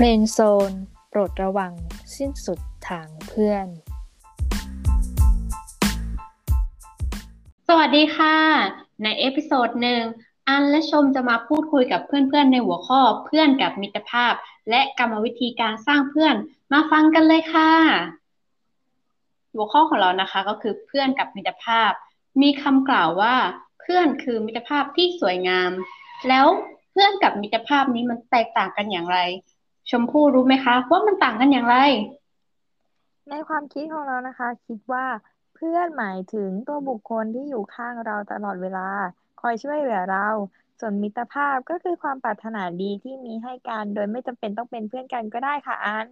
Friend Zone โปรดระวังสิ้นสุดทางเพื่อน สวัสดีค่ะ ใน episode หนึ่งอันและชมจะมาพูดคุยกับเพื่อนๆ ในหัวข้อเพื่อนกับมิตรภาพ และกรรมวิธีการสร้างเพื่อนมาฟังกันเลยค่ะ หัวข้อของเรานะคะก็คือเพื่อนกับมิตรภาพ มีคำกล่าวว่า เพื่อนคือมิตรภาพที่สวยงาม แล้วเพื่อนกับมิตรภาพนี้มันแตกต่างกันอย่างไร ชมพู่รู้ไหมคะ ว่ามันต่างกันอย่างไร ในความคิดของเรานะคะ คิดว่าเพื่อนหมายถึงตัวบุคคลที่อยู่ข้างเราตลอดเวลา คอยช่วยเหลือเรา ส่วนมิตรภาพก็คือความปรารถนาดีที่มีให้กัน โดยไม่จำเป็นต้องเป็นเพื่อนกันก็ได้ค่ะอัน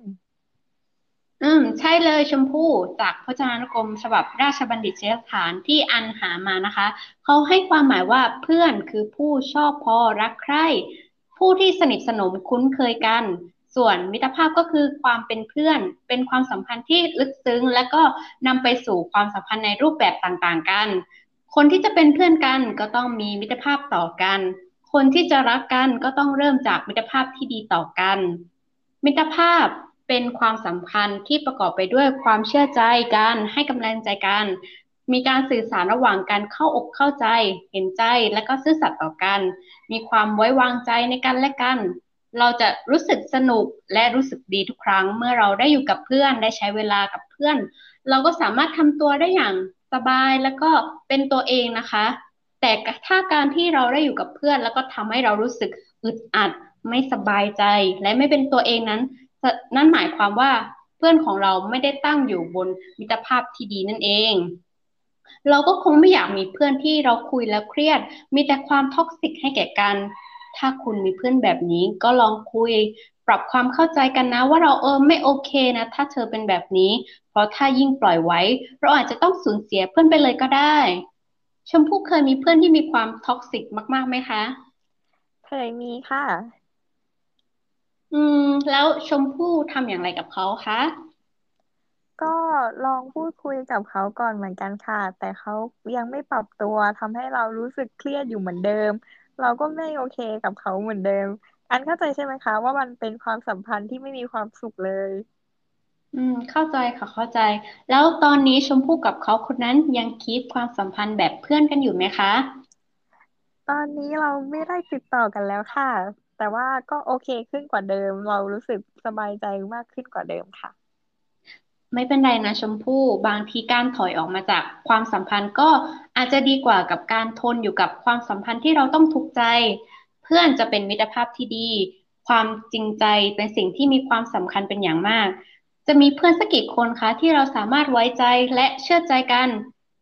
อืม ใช่เลยชมพู่จากพจนานุกรมฉบับราชบัณฑิตยสถานที่อันหามานะคะ เขาให้ความหมายว่าเพื่อนคือผู้ชอบพอรักใคร่ผู้ที่สนิทสนมคุ้นเคยกัน ส่วนมิตรภาพก็คือความเป็นเพื่อน เป็นความสัมพันธ์ที่ลึกซึ้ง และก็นำไปสู่ความสัมพันธ์ในรูปแบบต่างๆกัน คนที่จะเป็นเพื่อนกันก็ต้องมีมิตรภาพต่อกัน คนที่จะรักกันก็ต้องเริ่มจากมิตรภาพที่ดีต่อกัน มิตรภาพเป็นความสัมพันธ์ที่ประกอบไปด้วยความเชื่อใจกัน ให้กำลังใจกัน มีการสื่อสารระหว่างการเข้าอกเข้าใจ เห็นใจและก็ซื่อสัตย์ต่อกัน มีความไว้วางใจในกันและกัน เราจะรู้สึกสนุกและรู้สึกดีทุกครั้ง เมื่อเราได้อยู่กับเพื่อนได้ใช้เวลากับเพื่อน เราก็สามารถทำตัวได้อย่างสบายแล้วก็เป็นตัวเองนะคะ แต่ถ้าการที่เราได้อยู่กับเพื่อน แล้วก็ทำให้เรารู้สึกอึดอัด ไม่สบายใจ และไม่เป็นตัวเองนั้น นั่นหมายความว่าเพื่อนของเราไม่ได้ตั้งอยู่บนมิตรภาพที่ดีนั่นเอง เราก็คงไม่อยากมีเพื่อนที่เราคุยแล้วเครียด มีแต่ความ toxic ให้แก่กัน ถ้าคุณมีเพื่อนแบบนี้ก็ลองคุยปรับความเข้าใจกันนะ ว่าเราเออไม่โอเคนะ ถ้าเธอเป็นแบบนี้ เพราะถ้ายิ่งปล่อยไว้ เราอาจจะต้องสูญเสียเพื่อนไปเลยก็ได้ ชมพู่เคยมีเพื่อนที่มีความ toxic มากๆไหมคะ เคยมีค่ะ อืม แล้วชมพู่ทำอย่างไรกับเขาคะก็ลองพูดคุยกับเขาก่อนเหมือนกันค่ะ แต่เขายังไม่ปรับตัวทำให้เรารู้สึกเครียดอยู่เหมือนเดิม เราก็ไม่โอเคกับเขาเหมือนเดิม อันเข้าใจใช่ไหมคะ ว่ามันเป็นความสัมพันธ์ที่ไม่มีความสุขเลย อืม เข้าใจค่ะเข้าใจ แล้วตอนนี้ชมพู่กับเขาคนนั้นยังคีปความสัมพันธ์แบบเพื่อนกันอยู่ไหมคะ ตอนนี้เราไม่ได้ติดต่อกันแล้วค่ะ แต่ว่าก็โอเคขึ้นกว่าเดิม เรารู้สึกสบายใจมากขึ้นกว่าเดิมค่ะ ไม่เป็นไรนะชมพู่บางทีการถอยออกมาจากความสัมพันธ์ก็อาจจะดีกว่ากับการทนอยู่กับความสัมพันธ์ที่เราต้องทุกข์ใจ เพื่อนจะเป็นมิตรภาพที่ดี ความจริงใจเป็นสิ่งที่มีความสำคัญเป็นอย่างมาก จะมีเพื่อนสักกี่คนคะที่เราสามารถไว้ใจและเชื่อใจกัน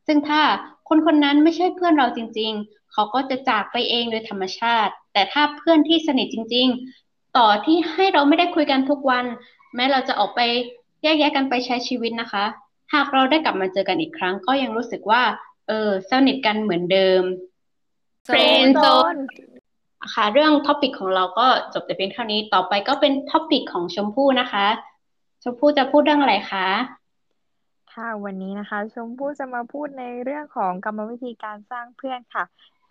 ซึ่งถ้าคนคนนั้นไม่ใช่เพื่อนเราจริง ๆ เขาก็จะจากไปเองโดยธรรมชาติ แต่ถ้าเพื่อนที่สนิทจริง ๆ ต่อที่ให้เราไม่ได้คุยกันทุกวัน แม้เราจะออกไป แยกแยะกันไปใช้ชีวิตนะคะ หากเราได้กลับมาเจอกันอีกครั้ง ก็ยังรู้สึกว่า เออสนิทกันเหมือนเดิม Friend Zone ค่ะเรื่อง topic ของเราก็จบแต่เพียงเท่านี้ต่อไปก็เป็น topic ของชมพู่นะคะ ชมพู่จะพูดเรื่องอะไรคะค่ะวันนี้นะคะ ชมพู่จะมาพูดในเรื่องของกรรมวิธีการสร้างเพื่อนค่ะ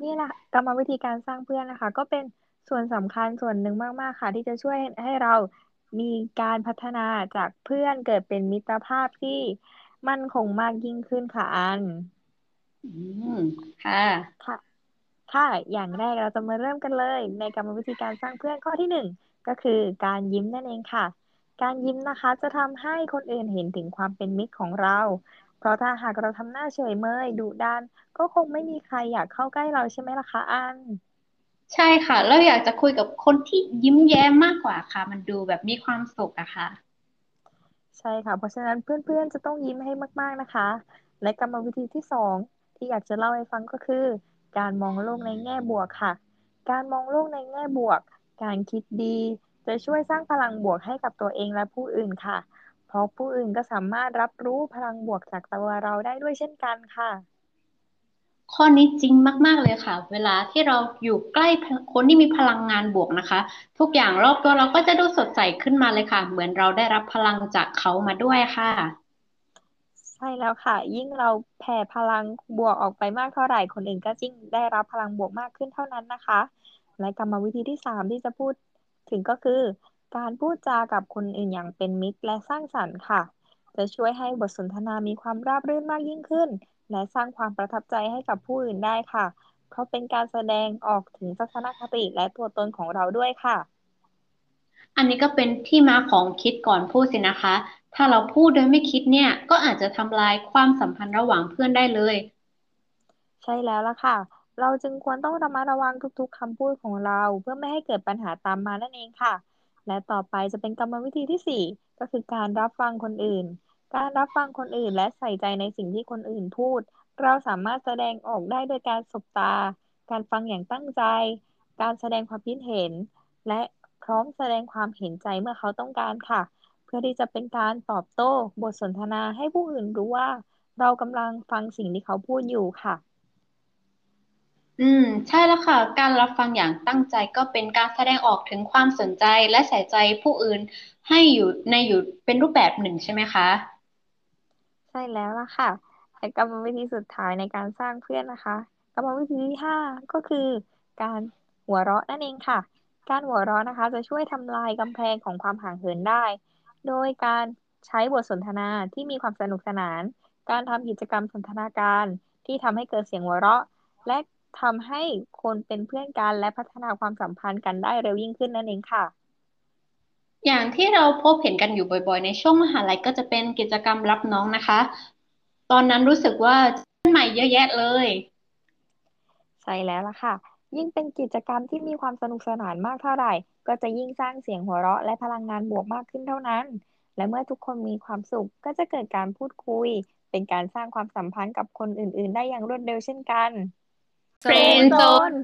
นี่แหละกรรมวิธีการสร้างเพื่อนนะคะ ก็เป็นส่วนสำคัญส่วนหนึ่งมาก ๆ ค่ะ ที่จะช่วยให้เรา มีการพัฒนาจากเพื่อนเกิดเป็นมิตรภาพที่มั่นคงมากยิ่งขึ้นค่ะอัน อืมค่ะ ค่ะ ค่ะ อย่างแรกเราจะมาเริ่มกันเลย ในกรรมวิธีการสร้างเพื่อนข้อที่หนึ่งก็คือการยิ้มนั่นเองค่ะ การยิ้มนะคะจะทำให้คนอื่นเห็นถึงความเป็นมิตรของเรา เพราะถ้าหากเราทำหน้าเฉยเมยดุดันก็คงไม่มีใครอยากเข้าใกล้เราใช่ไหมล่ะคะอัน ใช่ค่ะ เราอยากจะคุยกับคนที่ยิ้มแย้มมากกว่าค่ะ มันดูแบบมีความสุขอะค่ะ ใช่ค่ะ เพราะฉะนั้นเพื่อนๆ จะต้องยิ้มให้มาก ๆนะคะ และกรรมวิธีที่สองที่อยากจะเล่าให้ฟังก็คือ การมองโลกในแง่บวกค่ะ การมองโลกในแง่บวก การคิดดี จะช่วยสร้างพลังบวกให้กับตัวเองและผู้อื่นค่ะ เพราะผู้อื่นก็สามารถรับรู้พลังบวกจากตัวเราได้ด้วยเช่นกันค่ะ ข้อนี้จริงมาก ๆ เลยค่ะ เวลาที่เราอยู่ใกล้คนที่มีพลังงานบวกนะคะ ทุกอย่างรอบตัวเราก็จะดูสดใสขึ้นมาเลยค่ะ เหมือนเราได้รับพลังจากเขามาด้วยค่ะ ใช่แล้วค่ะ ยิ่งเราแผ่พลังบวกออกไปมากเท่าไหร่คนอื่นก็ยิ่งได้รับพลังบวกมากขึ้นเท่านั้นนะคะ และกรรมวิธีที่สามที่จะพูดถึงก็คือ การพูดจากับคนอื่นอย่างเป็นมิตรและสร้างสรรค์ค่ะ จะช่วยให้บทสนทนามีความราบรื่นมากยิ่งขึ้น และสร้างความประทับใจให้กับผู้อื่นได้ค่ะ เพราะเป็นการแสดงออกถึงทัศนคติและตัวตนของเราด้วยค่ะ อันนี้ก็เป็นที่มาของคิดก่อนพูดสินะคะ ถ้าเราพูดโดยไม่คิดเนี่ย ก็อาจจะทำลายความสัมพันธ์ระหว่างเพื่อนได้เลย ใช่แล้วล่ะค่ะ เราจึงควรต้องระมัดระวังทุกๆคำพูดของเรา เพื่อไม่ให้เกิดปัญหาตามมานั่นเองค่ะ และต่อไปจะเป็นกรรมวิธีที่สี่ก็คือการรับฟังคนอื่น การรับฟังคนอื่นและใส่ใจในสิ่งที่คนอื่นพูด เราสามารถแสดงออกได้โดยการสบตา การฟังอย่างตั้งใจ การแสดงความคิดเห็น และพร้อมแสดงความเห็นใจเมื่อเขาต้องการค่ะ เพื่อที่จะเป็นการตอบโต้บทสนทนาให้ผู้อื่นรู้ว่า เรากำลังฟังสิ่งที่เขาพูดอยู่ค่ะ อืม ใช่แล้วค่ะ การรับฟังอย่างตั้งใจก็เป็นการแสดงออกถึงความสนใจและใส่ใจผู้อื่นให้อยู่ในอยู่เป็นรูปแบบหนึ่งใช่ไหมคะ ใช่แล้วล่ะค่ะและกรรมวิธีสุดท้ายในการสร้างเพื่อนนะคะกรรมวิธีที่ห้าก็คือการหัวเราะนั่นเองค่ะ การหัวเราะนะคะ จะช่วยทำลายกำแพงของความห่างเหินได้ โดยการใช้บทสนทนาที่มีความสนุกสนาน การทำกิจกรรมสนทนาการที่ทำให้เกิดเสียงหัวเราะ และทำให้คนเป็นเพื่อนกันและพัฒนาความสัมพันธ์กันได้เร็วยิ่งขึ้นนั่นเองค่ะ อย่างที่เราพบเห็นกันอยู่บ่อยๆ ในช่วงมหาลัยก็จะเป็นกิจกรรมรับน้องนะคะ ตอนนั้นรู้สึกว่าเพื่อนใหม่เยอะแยะเลย ใช่แล้วล่ะค่ะ ยิ่งเป็นกิจกรรมที่มีความสนุกสนานมากเท่าไหร่ ก็จะยิ่งสร้างเสียงหัวเราะและพลังงานบวกมากขึ้นเท่านั้น และเมื่อทุกคนมีความสุขก็จะเกิดการพูดคุย เป็นการสร้างความสัมพันธ์กับคนอื่น ๆ ได้อย่างรวดเร็วเช่นกัน Friend zone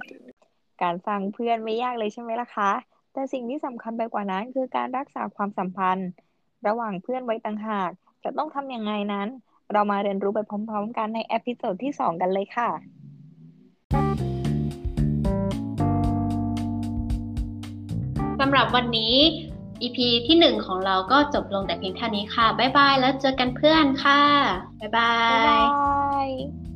การสร้างเพื่อนไม่ยากเลยใช่ไหมล่ะคะ แต่สิ่งที่สำคัญไปกว่านั้น คือการรักษาความสัมพันธ์ ระหว่างเพื่อนไว้ต่างหาก จะต้องทำยังไงนั้น เรามาเรียนรู้ไปพร้อมๆ กันใน episode ที่ 2 กันเลยค่ะ สำหรับวันนี้ EP ที่หนึ่งของเราก็จบลงแต่เพียงเท่านี้ค่ะ บ๊ายบาย แล้วเจอกันเพื่อนค่ะ บ๊ายบาย บ๊ายบาย